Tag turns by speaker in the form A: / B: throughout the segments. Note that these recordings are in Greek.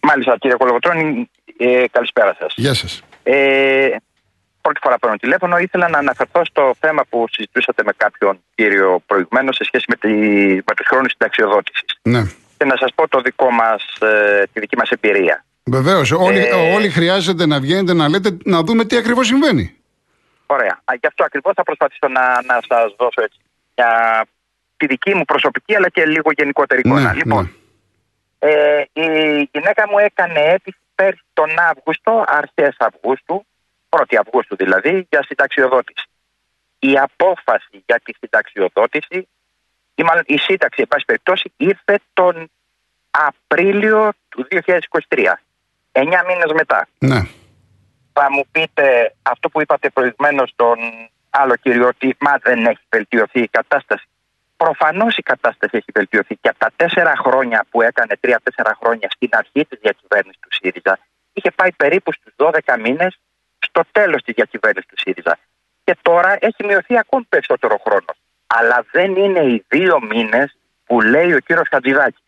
A: Μάλιστα, κύριε Κολογοτρόνη, ε, καλησπέρα σας.
B: Γεια σας.
A: Ε, πρώτη φορά παίρνω τηλέφωνο. Ήθελα να αναφερθώ στο θέμα που συζητούσατε με κάποιον κύριο προηγουμένως σε σχέση με, τη, με τους χρόνους συνταξιοδότησης.
B: Ναι.
A: Και να σας πω το δικό μας, ε, τη δική μας εμπειρία.
B: Βεβαίως. Όλοι, ε, όλοι χρειάζεται να βγαίνετε να λέτε να δούμε τι ακριβώς συμβαίνει.
A: Ωραία. Α, γι' αυτό ακριβώς θα προσπαθήσω να, να σας δώσω έτσι μια, τη δική μου προσωπική αλλά και λίγο γενικότερη εικόνα.
B: Ναι,
A: λοιπόν,
B: ναι.
A: Ε, η γυναίκα μου έκανε αίτηση πέρσι τον Αύγουστο, αρχές Αυγούστου, 1η Αυγούστου δηλαδή, για συνταξιοδότηση. Η απόφαση για τη συνταξιοδότηση, ή μάλλον η σύνταξη, εν πάση περιπτώσει, ήρθε τον Απρίλιο του 2023. 9 μήνες μετά.
B: Ναι.
A: Θα μου πείτε αυτό που είπατε προηγουμένως στον άλλο κύριο ότι μα δεν έχει βελτιωθεί η κατάσταση. Προφανώς η κατάσταση έχει βελτιωθεί και από τα τέσσερα χρόνια που έκανε, τρία-τέσσερα χρόνια στην αρχή της διακυβέρνησης του ΣΥΡΙΖΑ, είχε πάει περίπου στους 12 μήνες στο τέλος της διακυβέρνησης του ΣΥΡΙΖΑ. Και τώρα έχει μειωθεί ακόμη περισσότερο χρόνο. Αλλά δεν είναι οι δύο μήνες που λέει ο κύριος Χατζηδάκης.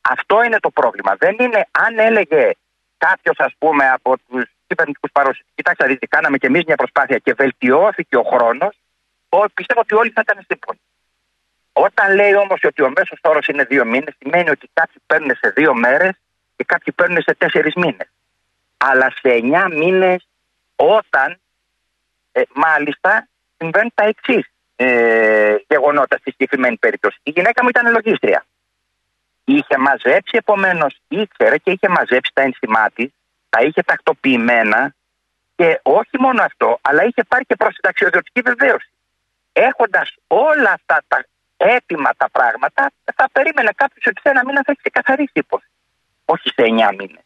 A: Αυτό είναι το πρόβλημα. Δεν είναι αν έλεγε κάποιος, ας πούμε, από τους κυβερνητικούς παρόσχου, κοιτάξτε, δείτε, κάναμε κι εμείς μια προσπάθεια και βελτιώθηκε ο χρόνος, πιστεύω ότι όλοι θα ήταν σύμφωνοι. Όταν λέει όμως ότι ο μέσος όρος είναι δύο μήνες, σημαίνει ότι κάποιοι παίρνουν σε δύο μέρες και κάποιοι παίρνουν σε τέσσερις μήνες. Αλλά σε εννιά μήνες, όταν ε, μάλιστα συμβαίνουν τα εξής ε, γεγονότα στη συγκεκριμένη περίπτωση. Η γυναίκα μου ήταν λογίστρια. Είχε μαζέψει, επομένως ήξερε και είχε μαζέψει τα ένσημά της, τα είχε τακτοποιημένα και όχι μόνο αυτό, αλλά είχε πάρει και προσυνταξιοδοτική βεβαίωση. Έχοντας όλα αυτά τα έτοιμα τα πράγματα, θα περίμενε κάποιος ότι σε ένα μήνα θα έχεις καθαρίσει υπόθεση. Όχι σε εννιά μήνες.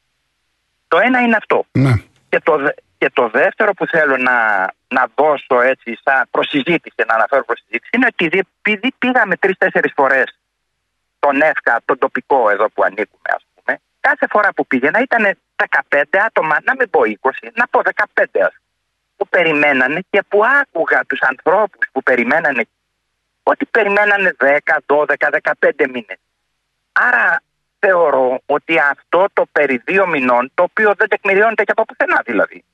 A: Το ένα είναι αυτό.
B: Ναι.
A: Και το, δε- και το δεύτερο που θέλω να, να δώσω έτσι σαν προσυζήτηση, να αναφέρω προσυζήτηση, είναι ότι επειδή πήγαμε τρει-τέσσερι φορές τον ΕΦΚΑ, τον τοπικό εδώ που ανήκουμε, ας πούμε, κάθε φορά που πήγαινα ήταν 15 άτομα, να μην πω 20, να πω 15 ας πούμε, που περιμένανε και που άκουγα τους ανθρώπους που περιμένανε ότι περιμένανε 10, 12, 15 μήνες. Άρα θεωρώ ότι αυτό το περί δύο μηνών, το οποίο δεν τεκμηριώνεται και από πουθενά δηλαδή,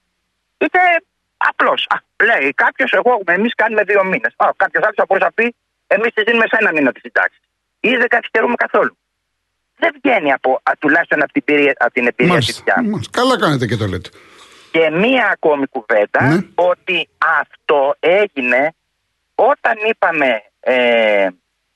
A: είτε απλώς. Λέει κάποιος, εγώ, εμείς κάνουμε δύο μήνες. Κάποιος άλλος θα μπορούσε να πει, εμείς τη δίνουμε σε ένα μήνα τη συντάξη. Ή δεν καθυστερούμε καθόλου. Δεν βγαίνει από, α, τουλάχιστον από την, εμπειρία- από την εμπειρία τη
B: Μάλιστα.
A: δικιά μου.
B: Μάλιστα. Καλά κάνετε και το λέτε.
A: Και μία ακόμη κουβέντα
B: Ναι.
A: ότι αυτό έγινε όταν είπαμε, ε,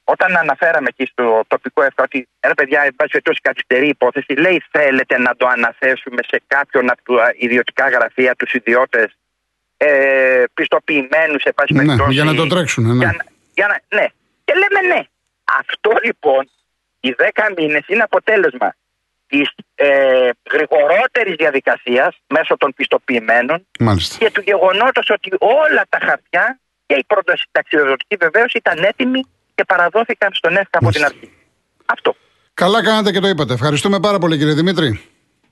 A: όταν αναφέραμε εκεί στο τοπικό ΕΦΚΑ ότι ρε παιδιά, εν πάση περιπτώσει καθυστερεί η υπόθεση, λέει θέλετε να το αναθέσουμε σε κάποιον από τα ιδιωτικά γραφεία, τους ιδιώτες ε, πιστοποιημένους, σε πάση
B: Ναι,
A: περιπτώσει.
B: για να το τρέξουν, ναι.
A: Για να, για να- ναι. Και λέμε ναι. Αυτό λοιπόν, οι 10 μήνες είναι αποτέλεσμα της ε, γρηγορότερης διαδικασίας μέσω των πιστοποιημένων
B: Μάλιστα.
A: και του γεγονότος ότι όλα τα χαρτιά και η πρωτοσυνταξιοδοτική βεβαίως ήταν έτοιμοι και παραδόθηκαν στον ΕΦΚΑ από την
B: Μάλιστα.
A: αρχή. Αυτό.
B: Καλά κάνατε και το είπατε. Ευχαριστούμε πάρα πολύ, κύριε Δημήτρη.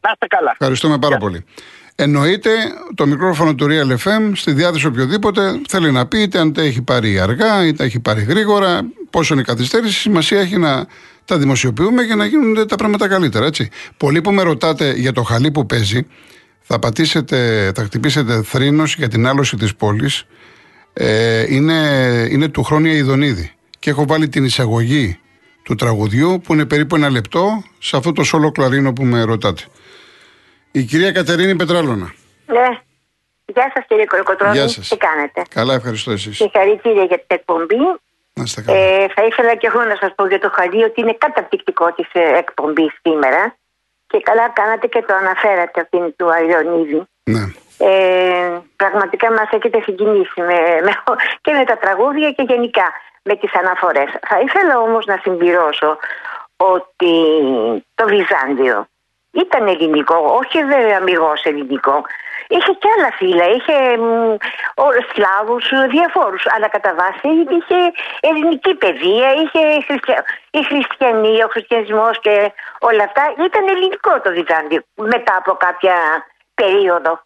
A: Να είστε καλά.
B: Ευχαριστούμε πάρα πολύ. Εννοείται το μικρόφωνο του Real FM στη διάθεση οποιοδήποτε θέλει να πει είτε αν τα έχει πάρει αργά είτε έχει πάρει γρήγορα. Πόσο είναι η καθυστέρηση, σημασία έχει να τα δημοσιοποιούμε για να γίνονται τα πράγματα καλύτερα. Έτσι. Πολλοί που με ρωτάτε για το χαλί που παίζει, θα πατήσετε, θα χτυπήσετε θρήνος για την άλωση της πόλης. Ε, είναι, είναι του χρόνια Ιδονίδη. Και έχω βάλει την εισαγωγή του τραγουδιού που είναι περίπου ένα λεπτό σε αυτό το σόλο κλαρίνο που με ρωτάτε. Η κυρία Κατερίνη Πετράλωνα.
C: Ναι. Γεια σας κύριε Κολοκοτρώνη.
B: Γεια σας.
C: Τι κάνετε;
B: Καλά, ευχαριστώ εσείς.
C: Συγχαρητήρια για την εκπομπή.
B: Να είστε καλά.
C: Ε, θα ήθελα και εγώ να σας πω για το χαλί ότι είναι καταπληκτικό της εκπομπής σήμερα. Και καλά κάνατε και το αναφέρατε αυτήν του Αριονίδη.
B: ναι.
C: Ε, πραγματικά μας έχετε συγκινήσει με, με, και με τα τραγούδια και γενικά με τις αναφορές. Θα ήθελα όμως να συμπληρώσω ότι το Βυζάντιο ήταν ελληνικό, όχι βέβαια αμυγός ελληνικό. Είχε και άλλα φύλλα, είχε μ, ο- Σλάβους, διαφόρους, αλλά κατά βάση είχε ελληνική παιδεία, είχε χριστια... η χριστιανία, ο χριστιανισμός και όλα αυτά. Ήταν ελληνικό το Βυζάντιο μετά από κάποια περίοδο.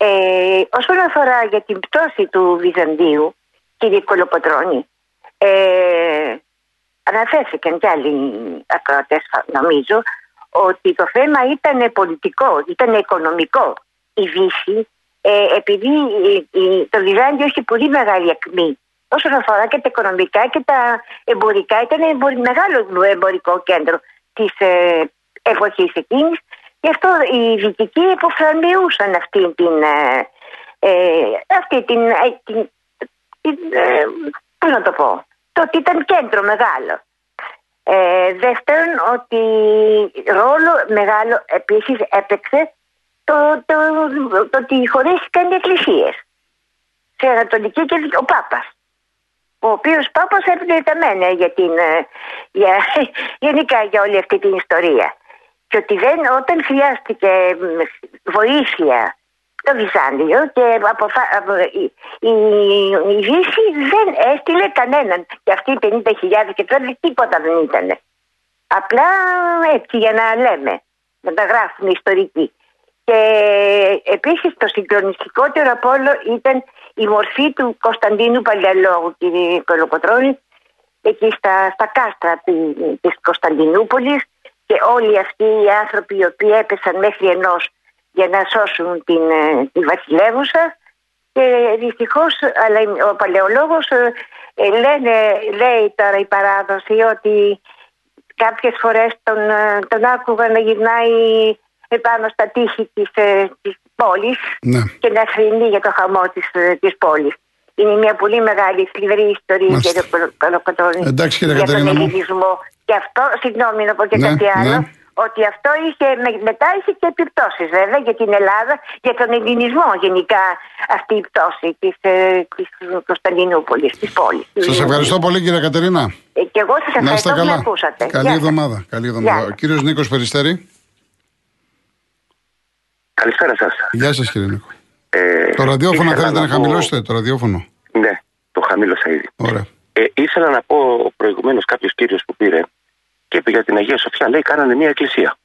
C: Ε, όσον αφορά για την πτώση του Βυζαντίου, κύριε Κολοποτρώνη, ε, αναφέρθηκαν κι άλλοι ακροατές νομίζω ότι το θέμα ήταν πολιτικό, ήταν οικονομικό. Η Δύση, ε, επειδή ε, ε, το Βυζάντιο έχει πολύ μεγάλη ακμή όσον αφορά και τα οικονομικά και τα εμπορικά, ήταν εμπορι- μεγάλο εμπορικό κέντρο της ε, εποχής εκείνης Γι' αυτό οι δυτικοί υποφρονιούσαν αυτή την, ε, ε, αυτή την, ε, την, την ε, πώς να το πω, το ότι ήταν κέντρο μεγάλο. Ε, δεύτερον, ότι ρόλο μεγάλο επίσης έπαιξε το, το, το, ότι χωρίστηκαν οι εκκλησίες. Σε Ανατολική και Δυτική- ο Πάπας. Ο οποίος Πάπας έπαιρνε τα μένα για την, ε, για, γενικά για όλη αυτή την ιστορία. Και ότι δεν, όταν χρειάστηκε μ, βοήθεια το Βυζάντιο και αποφα... απο- η, η, η Δύση δεν έστειλε κανέναν. Και αυτοί οι 50.000 και τώρα τίποτα δεν ήταν. Απλά έτσι για να λέμε, να τα γράφουμε ιστορικοί. Και επίσης το συγκλονιστικότερο από όλο ήταν η μορφή του Κωνσταντίνου Παλιαλόγου, κύριε Κολοκοτρώνη, εκεί στα, στα κάστρα τη- της Κωνσταντινούπολης και όλοι αυτοί οι άνθρωποι οι οποίοι έπεσαν μέχρι ενός για να σώσουν την, ε, τη βασιλεύουσα και δυστυχώς αλλά ο παλαιολόγος ε, ε, λένε, λέει τώρα η παράδοση ότι κάποιες φορές τον, ε, τον άκουγα να γυρνάει επάνω στα τείχη της, ε, της πόλης
B: ναι.
C: και να θρυνεί για το χαμό της, ε, της πόλης. Είναι μια πολύ μεγάλη θλιβερή ιστορία
B: Μάλιστα.
C: κύριε Κολο- Κολοκοτρώνη
B: Εντάξει, κύριε
C: για τον
B: Κατερίνα μου.
C: ελληνισμό. Και αυτό, συγγνώμη να πω και
B: Ναι,
C: κάτι άλλο,
B: ναι.
C: ότι αυτό είχε, με- μετά είχε και επιπτώσεις βέβαια για την Ελλάδα, για τον ελληνισμό γενικά αυτή η πτώση της, ε, της Κωνσταντινούπολης, της πόλης.
B: Σας ευχαριστώ πολύ, κύριε Κατερίνα.
C: Ε, και εγώ σας
B: Να είστε
C: ευχαριστώ που με
B: καλά.
C: ακούσατε.
B: Καλή
C: Γεια σας.
B: εβδομάδα. Καλή εβδομάδα.
C: Γεια
B: Ο
C: σας.
B: κύριος Νίκος Περιστέρη.
D: Καλησπέρα σας.
B: Γεια σας, κύριε Νίκο.
D: Ε,
B: Το ραδιόφωνο
D: ήθελα
B: θέλετε να
D: πω-
B: χαμηλώσετε, το ραδιόφωνο.
D: Ναι, το χαμήλωσα ήδη.
B: Ωραία.
D: Ε, ήθελα να πω προηγουμένως κάποιος κύριος που πήρε και είπε για την Αγία Σοφιά, λέει κάνανε μια εκκλησία.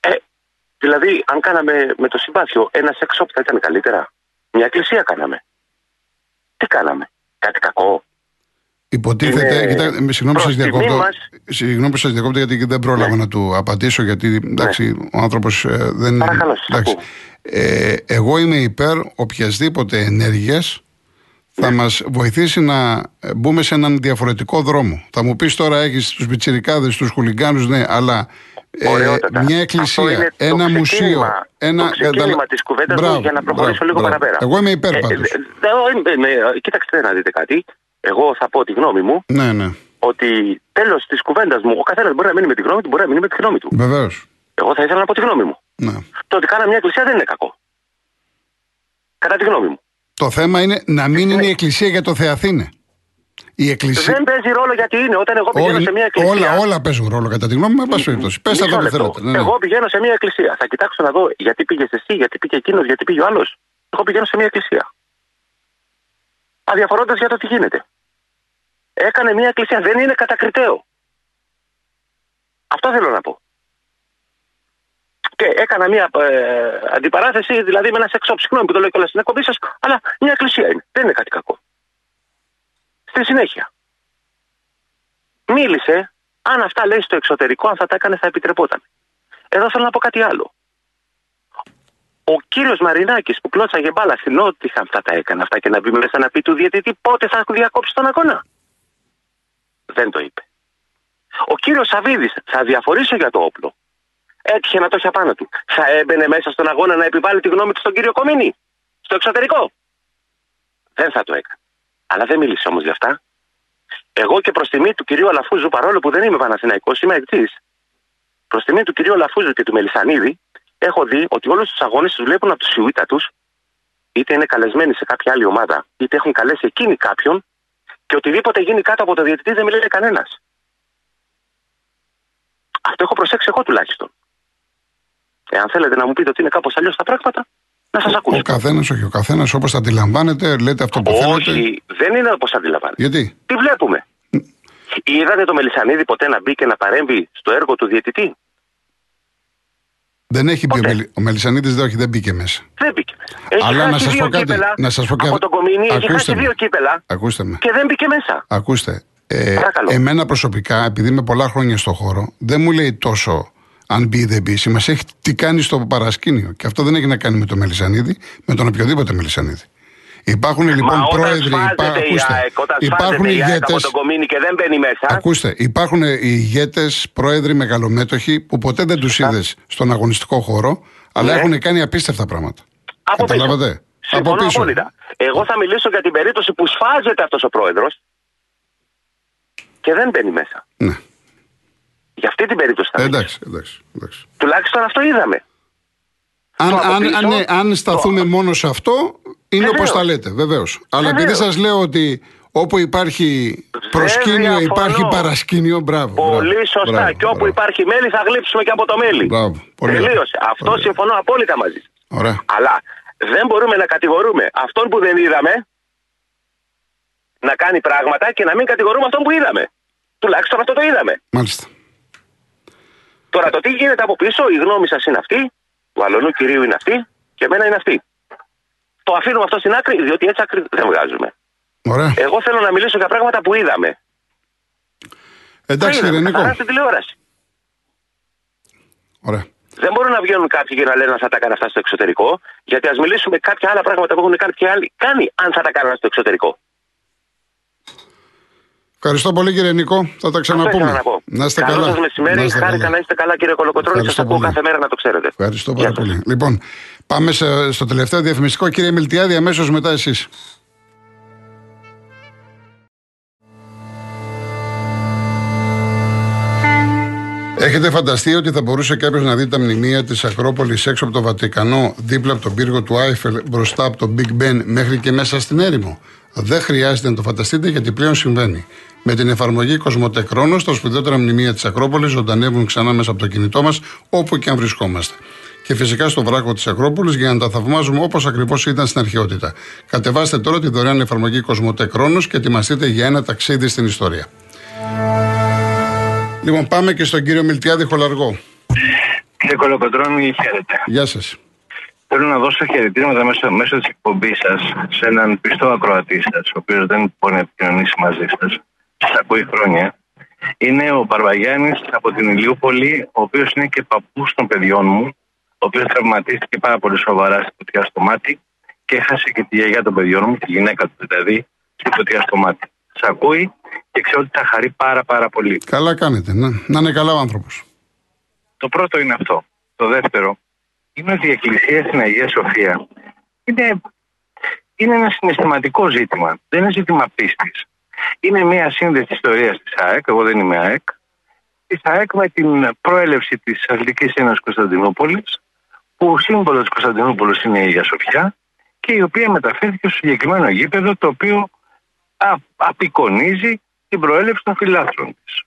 D: Ε, δηλαδή, αν κάναμε με το συμπάθειο ένας σεξ shop θα ήταν καλύτερα. Μια εκκλησία κάναμε. Τι κάναμε, κάτι κακό;
B: Υποτίθεται.
D: Είναι
B: Κοιτά, ε, συγγνώμη που σα
D: προς τιμή
B: διακόπτω.
D: μας.
B: Συγγνώμη που σα διακόπτω γιατί δεν πρόλαβα να του απαντήσω. Γιατί εντάξει, ο άνθρωπο δεν.
D: Παρακαλώ, σας
B: εντάξει.
D: ακούω.
B: Ε, εγώ είμαι υπέρ οποιασδήποτε ενέργεια θα μα βοηθήσει να ε, μπούμε σε έναν διαφορετικό δρόμο. Θα μου πει τώρα έχει του πιτσιρικάδε, του χουλιγκάνου, ναι, αλλά ε,
D: Ωραιότατα.
B: μια
D: Αυτό
B: εκκλησία,
D: είναι το
B: ένα μουσείο,
D: ξεκίνημα-
B: ένα.
D: Το ξεκίνημα
B: καταλα-
D: τη κουβέντα
B: Μπράβο,
D: μου για να προχωρήσω
B: μπράβο,
D: λίγο
B: μπράβο.
D: παραπέρα.
B: Εγώ είμαι υπέρ
D: Ε,
B: πάντως.
D: ε, ε, ε, ναι, Κοίταξτε να δείτε κάτι. Εγώ θα πω τη γνώμη μου
B: Ναι, ναι.
D: ότι τέλος της κουβέντας μου, ο καθένας μπορεί να μείνει με τη γνώμη του, μπορεί να μείνει με τη γνώμη του.
B: Βεβαίως.
D: Εγώ θα ήθελα να πω τη γνώμη μου.
B: Ναι.
D: Το ότι κάναμε μια εκκλησία δεν είναι κακό. Κατά τη γνώμη μου.
B: Το θέμα είναι να μην είναι η εκκλησία για το Θεαθήνε. Η εκκλησία.
D: Δεν παίζει ρόλο γιατί είναι. Όταν εγώ πηγαίνω
B: Όλοι-
D: σε μια εκκλησία.
B: όλα, όλα παίζουν ρόλο κατά τη γνώμη μου, εν πάση περιπτώσει. Πες
D: Μισό
B: αυτό που
D: λεπτό.
B: θέλετε. Ναι, ναι.
D: Εγώ πηγαίνω σε μια εκκλησία. Θα κοιτάξω να δω γιατί πήγες εσύ, γιατί πήγε εκείνος, γιατί πήγε ο άλλος. Εγώ πηγαίνω σε μια εκκλησία. Αδιαφορώντας για το τι γίνεται. Έκανε μια εκκλησία. Δεν είναι κατακριτέο. Αυτό θέλω να πω. Και έκανα μια ε, αντιπαράθεση, δηλαδή με ένα σεξ shop. Συγγνώμη που το λέω κιόλας στην εκπομπή σας, αλλά μια εκκλησία είναι. Δεν είναι κάτι κακό. Στη συνέχεια. Μίλησε αν αυτά λέει στο εξωτερικό, αν θα τα έκανε, θα επιτρεπόταν. Εδώ θέλω να πω κάτι άλλο. Ο κύριος Μαρινάκης που κλώτσαγε μπάλα στην Νότιχα αυτά τα έκανε αυτά και να μπει μέσα να πει του διαιτητή πότε θα διακόψει τον αγώνα; Δεν το είπε. Ο κύριος Σαββίδης, θα διαφορήσω για το όπλο. Έτυχε να το έχει απάνω του. Θα έμπαινε μέσα στον αγώνα να επιβάλλει τη γνώμη του στον κύριο Κομίνη. Στο εξωτερικό. Δεν θα το έκανε. Αλλά δεν μίλησε όμως γι' αυτά. Εγώ και προς τιμή του κυρίου Αλαφούζου, παρόλο που δεν είμαι Παναθηναϊκός, είμαι εκτής. Προς τιμή του κυρίου Αλαφούζου και του Μελισανίδη, έχω δει ότι όλους τους αγώνες τους βλέπουν από του Ιουίτα τους, είτε είναι καλεσμένοι σε κάποια άλλη ομάδα, είτε έχουν καλέσει εκείνοι κάποιον, και οτιδήποτε γίνει κάτω από το διαιτητή δεν μιλάει κανένας. Αυτό έχω προσέξει εγώ τουλάχιστον. Εάν θέλετε να μου πείτε ότι είναι κάπως αλλιώς τα πράγματα, να σας ακούσω.
B: Ο καθένας, όχι. Ο καθένας όπως τα αντιλαμβάνεται, λέτε αυτό που θέλετε.
D: Όχι, δεν είναι όπως αντιλαμβάνεται.
B: Γιατί;
D: Τι βλέπουμε; Είδατε το Μελισανίδη ποτέ να μπει και να παρέμβει στο έργο του διαιτητή;
B: Δεν έχει μπει ο,
D: Ποτέ.
B: Μελι... ο Μελισανίδης δεν, όχι, δεν μπήκε μέσα.
D: Δεν μπήκε μέσα. Έχει
B: Αλλά να
D: χάσει
B: σας
D: δύο
B: πω κάτι,
D: κύπελα
B: να σας πω κάτι.
D: Από τον Κομίνη έχει
B: Ακούστε
D: χάσει
B: με.
D: δύο κύπελα
B: Ακούστε με.
D: και δεν μπήκε μέσα.
B: Ακούστε. Ε,
D: Παρακαλώ.
B: εμένα προσωπικά, επειδή είμαι πολλά χρόνια στο χώρο, δεν μου λέει τόσο αν μπει ή δεν μπει. Σημασία έχει τι κάνει στο παρασκήνιο. Και αυτό δεν έχει να κάνει με τον Μελισανίδη, με τον οποιοδήποτε Μελισανίδη. Υπάρχουν λοιπόν
D: Μα όταν
B: πρόεδροι.
D: σφάζεται η
B: ακούστε,
D: ΑΕΚ, όταν
B: υπάρχουν
D: σφάζεται η ΑΕΚ
B: ηγέτε.
D: από τον Κομίνη και δεν μπαίνει μέσα.
B: Ακούστε, υπάρχουν οι ηγέτες, πρόεδροι, μεγαλομέτωχοι που ποτέ δεν τους είδες στον αγωνιστικό χώρο, αλλά
D: Ναι.
B: έχουν κάνει απίστευτα πράγματα.
D: Από πίσω.
B: Καταλάβατε;
D: Συμφωνώ
B: Από πίσω.
D: απόλυτα. Εγώ θα μιλήσω για την περίπτωση που σφάζεται αυτός ο πρόεδρος και δεν μπαίνει μέσα.
B: Ναι.
D: Για αυτή την περίπτωση θα
B: Ε,
D: μιλήσω.
B: εντάξει, εντάξει, εντάξει.
D: Τουλάχιστον αυτό είδαμε.
B: Αν,
D: Το από
B: αν,
D: πίσω,
B: αν, ναι, αν σταθούμε
D: το-
B: μόνο σε αυτό, είναι
D: Βεβαίως.
B: όπως τα λέτε, βεβαίως. Αλλά
D: Βεβαίως.
B: επειδή σας λέω ότι όπου υπάρχει προσκήνιο,
D: διαφωνώ.
B: υπάρχει παρασκήνιο, μπράβο.
D: Πολύ
B: μπράβο,
D: σωστά.
B: μπράβο,
D: και όπου
B: μπράβο.
D: υπάρχει μέλι θα γλύψουμε και από το μέλι.
B: Μπράβο, πολύ ωραία.
D: Τελείωσε. Αυτό
B: Πολύ ωραία.
D: συμφωνώ απόλυτα μαζί σας.
B: Ωραία.
D: Αλλά δεν μπορούμε να κατηγορούμε αυτόν που δεν είδαμε να κάνει πράγματα και να μην κατηγορούμε αυτόν που είδαμε. Τουλάχιστον αυτό το είδαμε.
B: Μάλιστα.
D: Τώρα το τι γίνεται από πίσω, η γνώμη σας είναι αυτή, του αλωνού κυρίου είναι αυτή και εμένα είναι αυτή. Το αφήνουμε αυτό στην άκρη, διότι έτσι άκρη δεν βγάζουμε.
B: Ωραία.
D: Εγώ θέλω να μιλήσω για πράγματα που είδαμε.
B: Εντάξει,
D: Τα είδαμε,
B: κύριε Νίκο.
D: καθαρά στην τηλεόραση.
B: Ωραία.
D: Δεν μπορούν να βγαίνουν κάποιοι και να λένε αν θα τα κάνει αυτά στο εξωτερικό, γιατί ας μιλήσουμε κάποια άλλα πράγματα που έχουν κάνει και άλλοι κάνει αν θα τα κάνουν στο εξωτερικό.
B: Ευχαριστώ πολύ, κύριε Νίκο. Θα τα
D: Αυτό
B: ξαναπούμε.
D: ήθελα να πω.
B: Να είστε
D: Καλό
B: καλά.
D: σας μεσημέρι,
B: Να είστε
D: χάρηκα
B: καλά.
D: να είστε καλά κύριε Κολοκοτρώνη,
B: Ευχαριστώ
D: σας ακούω
B: πολύ.
D: κάθε μέρα να το ξέρετε.
B: Ευχαριστώ
D: Γεια
B: πάρα
D: σας.
B: πολύ. Λοιπόν, πάμε σε- στο τελευταίο διαφημιστικό. Κύριε Μιλτιάδη, αμέσως μετά εσείς. Έχετε φανταστεί ότι θα μπορούσε κάποιος να δει τα μνημεία της Ακρόπολης έξω από το Βατικανό, δίπλα από τον πύργο του Άιφελ, μπροστά από το Big Ben, μέχρι και μέσα στην έρημο; Δεν χρειάζεται να το φανταστείτε γιατί πλέον συμβαίνει. Με την εφαρμογή Κοσμοτέ Κρόνος, τα σπουδαιότερα μνημεία της Ακρόπολης ζωντανεύουν ξανά μέσα από το κινητό μας, όπου και αν βρισκόμαστε. Και φυσικά στο βράχο της Ακρόπολης για να τα θαυμάζουμε όπως ακριβώς ήταν στην αρχαιότητα. Κατεβάστε τώρα τη δωρεάν εφαρμογή Κοσμοτέ Κρόνος και ετοιμαστείτε για ένα ταξίδι στην ιστορία. Λοιπόν, πάμε και στον κύριο Μιλτιάδη Χολαργό.
E: Κύριε Κολοκοτρώνη, χαίρετε.
B: Γεια σας.
E: Θέλω να δώσω χαιρετήματα μέσω, μέσω της εκπομπής σας σε έναν πιστό ακροατή σας, ο οποίος δεν μπορεί να επικοινωνήσει μαζί σας. Σας ακούει χρόνια. Είναι ο Παρβαγιάννη από την Ηλιούπολη, ο οποίος είναι και παππούς των παιδιών μου, ο οποίος τραυματίστηκε πάρα πολύ σοβαρά στη φωτιά στο μάτι και έχασε και τη γιαγιά των παιδιών μου, τη γυναίκα του δηλαδή, στη φωτιά στο μάτι. Σα ακούει και ξέρω ότι θα χαρεί πάρα πάρα πολύ.
B: Καλά κάνετε. Να, να είναι καλά ο άνθρωπος.
E: Το πρώτο είναι αυτό. Το δεύτερο είναι ότι η Εκκλησία στην Αγία Σοφία είναι, είναι ένα συναισθηματικό ζήτημα. Δεν είναι ζήτημα πίστης. Είναι μια σύνδεση ιστορίας της ΑΕΚ, εγώ δεν είμαι ΑΕΚ, της ΑΕΚ με την προέλευση της Αθλητικής Ένωσης Κωνσταντινούπολης, που ο σύμβολος τη Κωνσταντινούπολη είναι η Αγία Σοφιά και η οποία μεταφέρθηκε στο συγκεκριμένο γήπεδο το οποίο α, απεικονίζει την προέλευση των φιλάθλων της.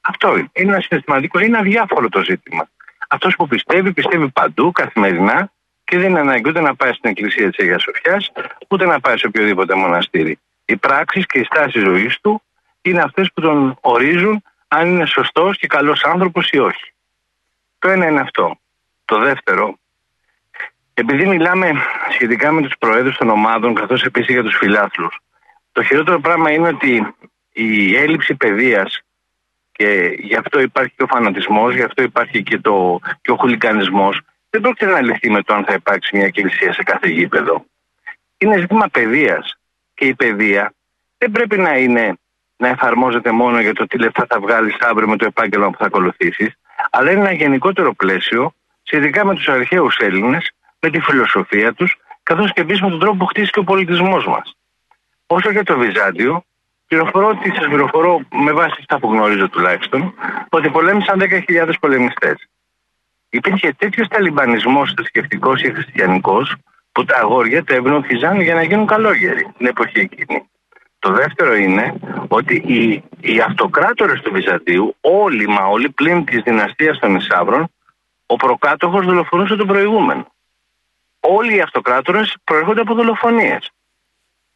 E: Αυτό είναι. Είναι ένα συναισθηματικό, είναι αδιάφορο το ζήτημα. Αυτός που πιστεύει, πιστεύει παντού, καθημερινά και δεν είναι ανάγκη ούτε να πάει στην εκκλησία της Αγίας Σοφιάς, ούτε να πάει σε οποιοδήποτε μοναστήρι. Οι πράξεις και η στάση ζωής του είναι αυτές που τον ορίζουν αν είναι σωστός και καλός άνθρωπος ή όχι. Το ένα είναι αυτό. Το δεύτερο, επειδή μιλάμε σχετικά με τους προέδρους των ομάδων, καθώς επίσης για τους φιλάθλους, το χειρότερο πράγμα είναι ότι η έλλειψη παιδείας και γι' αυτό υπάρχει και ο φανατισμός, γι' αυτό υπάρχει και, το, και ο χουλικανισμός, δεν πρόκειται να λυθεί με το αν θα υπάρξει μια εκκλησία σε κάθε γήπεδο. Είναι ζήτημα παιδείας και η παιδεία δεν πρέπει να είναι να εφαρμόζεται μόνο για το τι λεφτά θα βγάλεις αύριο με το επάγγελμα που θα ακολουθήσεις, αλλά είναι ένα γενικότερο πλαίσιο σχετικά με τους αρχαίους Έλληνες, με τη φιλοσοφία τους, καθώς και επίση με τον τρόπο που χτίστηκε ο πολιτισμός μας. Όσο για το Βυζάντιο, πληροφορώ ότι σας πληροφορώ με βάση αυτά που γνωρίζω τουλάχιστον, ότι πολέμησαν 10.000 πολεμιστές. Υπήρχε τέτοιος ταλιμπανισμός θρησκευτικός ή χριστιανικός, που τα αγόρια τα ευνόχιζαν για να γίνουν καλόγεροι την εποχή εκείνη. Το δεύτερο είναι ότι οι, οι αυτοκράτορες του Βυζαντίου, όλοι μα όλοι πλην της δυναστείας των Ισάβρων, ο προκάτοχος δολοφονούσε τον προηγούμενο. Όλοι οι αυτοκράτορες προέρχονται από δολοφονίες.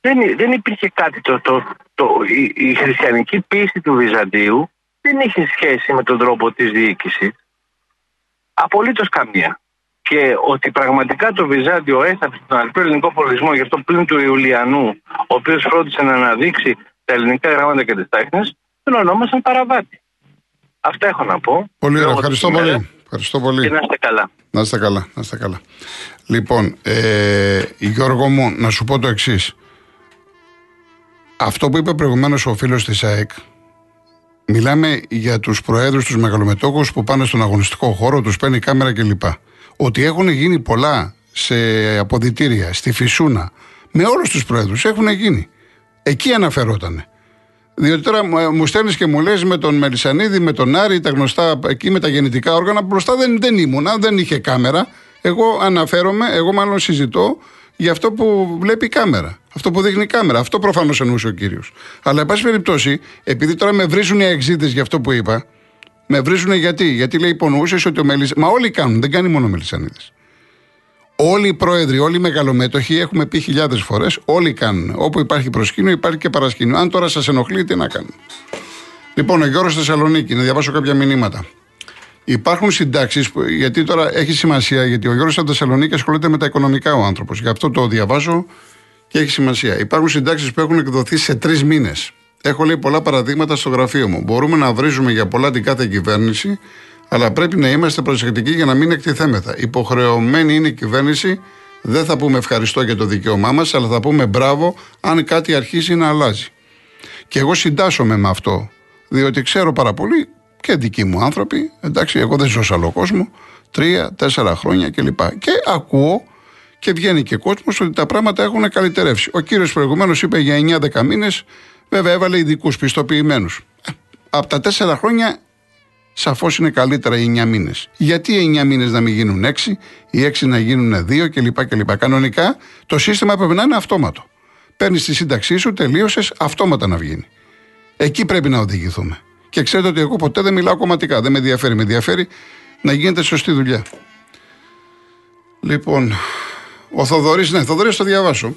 E: Δεν, δεν υπήρχε κάτι, το, το, το, η, η χριστιανική πίστη του Βυζαντίου δεν είχε σχέση με τον τρόπο της διοίκησης. Απολύτως καμία και ότι πραγματικά το Βυζάντιο έθαψε τον αρχαίο ελληνικό πολιτισμό, γι' αυτό πλην του Ιουλιανού, ο οποίος φρόντισε να αναδείξει τα ελληνικά γράμματα και τις τέχνες, τον ονόμασαν παραβάτη. Αυτά έχω να πω.
B: Πολύ ωραία. Ευχαριστώ πολύ. Ευχαριστώ πολύ.
E: Και να είστε καλά.
B: Να είστε καλά. Να είστε καλά. Λοιπόν, ε, Γιώργο μου, να σου πω το εξής. Αυτό που είπε προηγουμένως ο φίλος της ΑΕΚ, μιλάμε για τους προέδρους, τους μεγαλομετόχους που πάνε στον αγωνιστικό χώρο, τους παίρνει κάμερα κλπ ότι έχουν γίνει πολλά σε αποδητήρια, στη Φυσούνα, με όλους τους πρόεδρου. Έχουν γίνει. Εκεί αναφερόταν. Διότι τώρα μου στέλνεις και μου λες με τον Μελισανίδη, με τον Άρη, τα γνωστά εκεί με τα γεννητικά όργανα. Μπροστά δεν, δεν ήμουνα, δεν είχε κάμερα. Εγώ αναφέρομαι, εγώ μάλλον συζητώ για αυτό που βλέπει η κάμερα. Αυτό που δείχνει η κάμερα. Αυτό προφανώς εννοούσε ο κύριος. Αλλά, εν πάση περιπτώσει, επειδή τώρα με βρίζουν οι εξήτε για αυτό που είπα, με βρίζουν γιατί; Γιατί λέει υπονοούσες ότι ο Μελισανίδη. Μα όλοι κάνουν, δεν κάνει μόνο ο Μελισανίδης. Όλοι οι πρόεδροι, όλοι οι μεγαλομέτωχοι, έχουμε πει χιλιάδες φορές, όλοι κάνουν. Όπου υπάρχει προσκήνιο, υπάρχει και παρασκήνιο. Αν τώρα σας ενοχλεί, τι να κάνουν. Λοιπόν, ο Γιώργος Θεσσαλονίκη, να διαβάσω κάποια μηνύματα. Υπάρχουν συντάξεις, γιατί τώρα έχει σημασία, γιατί ο Γιώργος Θεσσαλονίκη ασχολείται με τα οικονομικά ο άνθρωπος. Γι' αυτό το διαβάζω και έχει σημασία. Υπάρχουν συντάξεις που έχουν εκδοθεί σε τρεις μήνες. Έχω λέει πολλά παραδείγματα στο γραφείο μου. Μπορούμε να βρίζουμε για πολλά την κάθε κυβέρνηση, αλλά πρέπει να είμαστε προσεκτικοί για να μην εκτιθέμεθα. Υποχρεωμένη είναι η κυβέρνηση. Δεν θα πούμε ευχαριστώ για το δικαίωμά μας, αλλά θα πούμε μπράβο αν κάτι αρχίσει να αλλάζει. Και εγώ συντάσσομαι με αυτό, διότι ξέρω πάρα πολύ και δικοί μου άνθρωποι, εντάξει, εγώ δεν ζω σε άλλο κόσμο, τρία, τέσσερα χρόνια κλπ. Και ακούω και βγαίνει και κόσμος ότι τα πράγματα έχουν καλυτερεύσει. Ο κύριος προηγουμένως είπε για 9-10 μήνες Βέβαια έβαλε ειδικούς πιστοποιημένους. Ε, από τα τέσσερα χρόνια σαφώς είναι καλύτερα οι 9 μήνες. Γιατί οι 9 μήνες να μην γίνουν 6, οι 6 να γίνουν 2 κλπ. κλπ. Κανονικά το σύστημα πρέπει να είναι αυτόματο. Παίρνεις τη σύνταξή σου, τελείωσες, αυτόματα να βγαίνει. Εκεί πρέπει να οδηγηθούμε. Και ξέρετε ότι εγώ ποτέ δεν μιλάω κομματικά. Δεν με ενδιαφέρει. Με ενδιαφέρει να γίνεται σωστή δουλειά. Λοιπόν, ο Θοδωρής, ναι, Θοδωρή το διαβάσω.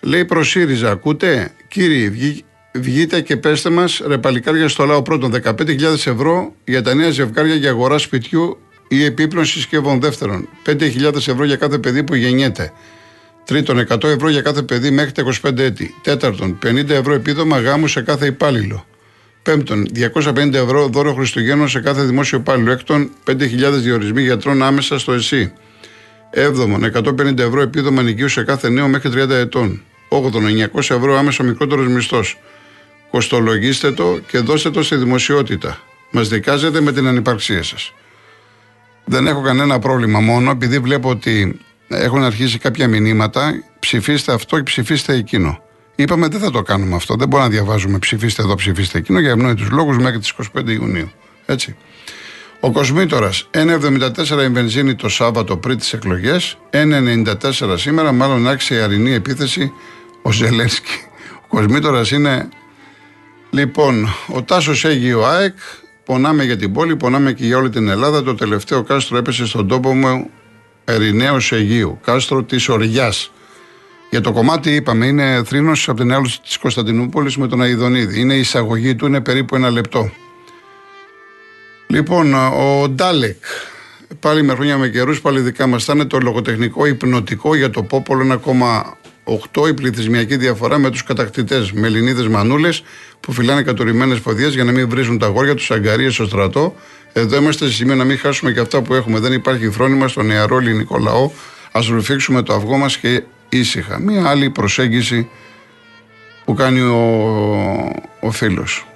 B: Λέει προ ΣΥΡΙΖΑ, ακούτε, κύριοι, βγείτε και πέστε μας ρε παλικάρια στο λαό πρώτον 15.000 ευρώ για τα νέα ζευγάρια για αγορά σπιτιού ή επίπλων συσκευών. Δεύτερον, 5.000 ευρώ για κάθε παιδί που γεννιέται. Τρίτον, 100 ευρώ για κάθε παιδί μέχρι τα 25 έτη. Τέταρτον, 50 ευρώ επίδομα γάμου σε κάθε υπάλληλο. Πέμπτον, 250 ευρώ δώρο Χριστουγέννων σε κάθε δημόσιο υπάλληλο. Έκτον, 5.000 διορισμοί γιατρών άμεσα στο ΕΣΥ. Έβδομον, 150 ευρώ επίδομα νοικίου σε κάθε νέο μέχρι 30 ετών. 8 900 ευρώ άμεσο μικρότερος μισθός. Κοστολογήστε το και δώστε το στη δημοσιότητα. Μας δικάζετε με την ανυπαρξία σας. Δεν έχω κανένα πρόβλημα μόνο επειδή βλέπω ότι έχουν αρχίσει κάποια μηνύματα. Ψηφίστε αυτό και ψηφίστε εκείνο. Είπαμε δεν θα το κάνουμε αυτό. Δεν μπορούμε να διαβάζουμε ψηφίστε εδώ, ψηφίστε εκείνο για ευνόητου λόγους μέχρι τις 25 Ιουνίου. Έτσι. Ο Κοσμήτορας 1,74 η βενζίνη το Σάββατο πριν τις εκλογές. 1,94 σήμερα, μάλλον άρχισε η αρινή επίθεση ο Ζελένσκι. Ο Κοσμήτορας είναι. Λοιπόν, ο Τάσος Αίγυο ΑΕΚ. Πονάμε για την πόλη, πονάμε και για όλη την Ελλάδα. Το τελευταίο κάστρο έπεσε στον τόπο μου Ερηναίος Αιγείου. Κάστρο της Οριά. Για το κομμάτι είπαμε, είναι θρήνος από την άλλη της Κωνσταντινούπολης με τον Αιδονίδη. Είναι η εισαγωγή του, είναι περίπου ένα λεπτό. Λοιπόν, ο Ντάλεκ. Πάλι με χρόνια με καιρούς, πάλι δικά μας. Θα είναι το λογοτεχνικό υπνοτικό για το Πόπολο 1,8 η πληθυσμιακή διαφορά με τους κατακτητές. Με Ελληνίδες μανούλες που φυλάνε κατορυμένε ποδιές για να μην βρίζουν τα γόρια τους αγκαρίες στο στρατό. Εδώ είμαστε σε σημείο να μην χάσουμε και αυτά που έχουμε. Δεν υπάρχει φρόνημα στο νεαρό ελληνικό λαό. Α ρουφήξουμε το αυγό μας και ήσυχα. Μία άλλη προσέγγιση που κάνει ο, ο φίλος.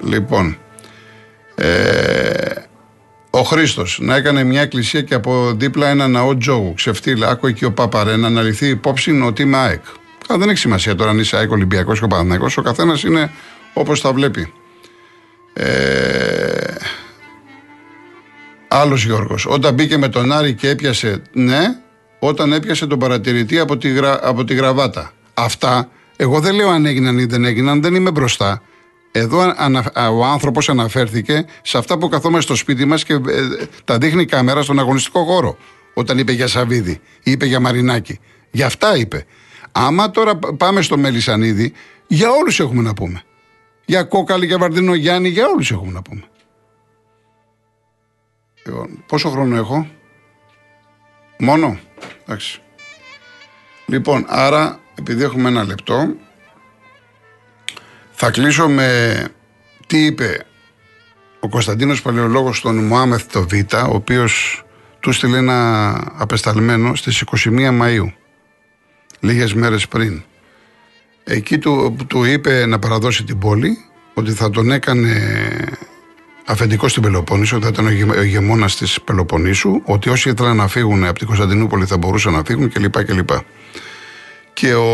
B: Λοιπόν, ε, ο Χρήστος να έκανε μια εκκλησία και από δίπλα ένα ναό τζόγου. Ξεφτύλα, άκου εκεί ο Παπαρέ να αναλυθεί υπόψη ότι είμαι ΑΕΚ. Α, δεν έχει σημασία τώρα αν είσαι ΑΕΚ Ολυμπιακός και ο Ο καθένας είναι όπως τα βλέπει. Ε, Άλλος Γιώργος. Όταν μπήκε με τον Άρη και έπιασε, ναι, όταν έπιασε τον παρατηρητή από τη, από τη γραβάτα. Αυτά, εγώ δεν λέω αν έγιναν ή δεν έγιναν, δεν είμαι μπροστά. Εδώ ο άνθρωπος αναφέρθηκε σε αυτά που καθόμαστε στο σπίτι μας και ε, τα δείχνει η κάμερα στον αγωνιστικό χώρο. Όταν είπε για Σαβίδη ή είπε για Μαρινάκη. Για αυτά είπε. Άμα τώρα πάμε στο Μελισανίδη, για όλους έχουμε να πούμε. Για Κόκαλη, για Βαρδίνο Γιάννη, για όλους έχουμε να πούμε. Λοιπόν, πόσο χρόνο έχω, Μόνο. Εντάξει. Λοιπόν, άρα, επειδή έχουμε ένα λεπτό, θα κλείσω με τι είπε ο Κωνσταντίνος Παλαιολόγος στον Μωάμεθ το Β, ο οποίος του στείλε ένα απεσταλμένο στις 21 Μαΐου, λίγες μέρες πριν. Εκεί του, του είπε να παραδώσει την πόλη, ότι θα τον έκανε αφεντικό στην Πελοπόννησο, θα ήταν ο ηγεμόνας της Πελοποννήσου, ότι όσοι ήθελαν να φύγουν από την Κωνσταντινούπολη θα μπορούσαν να φύγουν κλπ. κλπ. Και ο,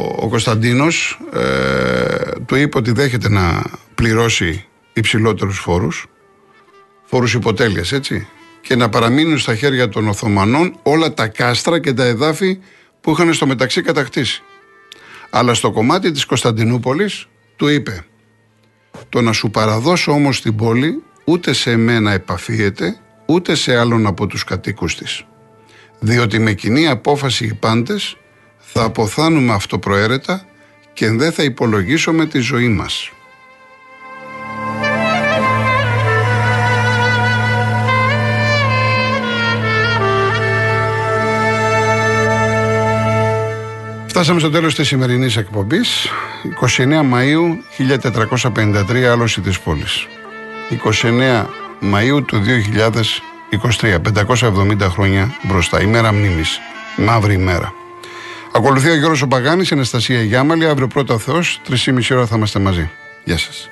B: ο Κωνσταντίνος ε, του είπε ότι δέχεται να πληρώσει υψηλότερους φόρους, φόρους υποτέλειας, έτσι, και να παραμείνουν στα χέρια των Οθωμανών όλα τα κάστρα και τα εδάφη που είχαν στο μεταξύ κατακτήσει. Αλλά στο κομμάτι της Κωνσταντινούπολης του είπε το να σου παραδώσω όμως την πόλη ούτε σε εμένα επαφίεται, ούτε σε άλλον από τους κατοίκους της. Διότι με κοινή απόφαση οι πάντες θα αποθάνουμε αυτοπροαίρετα και δεν θα υπολογίσουμε τη ζωή μας. Φτάσαμε στο τέλος της σημερινής εκπομπής. 29 Μαΐου 1453, άλωση της πόλης. 29 Μαΐου του 2023, 570 χρόνια μπροστά. Ημέρα μνήμης, μαύρη ημέρα. Ακολουθεί ο Γιώργος Οπαγάνης, Αναστασία Γιάμαλη, αύριο πρώτα Θεός, 3,5 ώρα θα είμαστε μαζί. Γεια σας.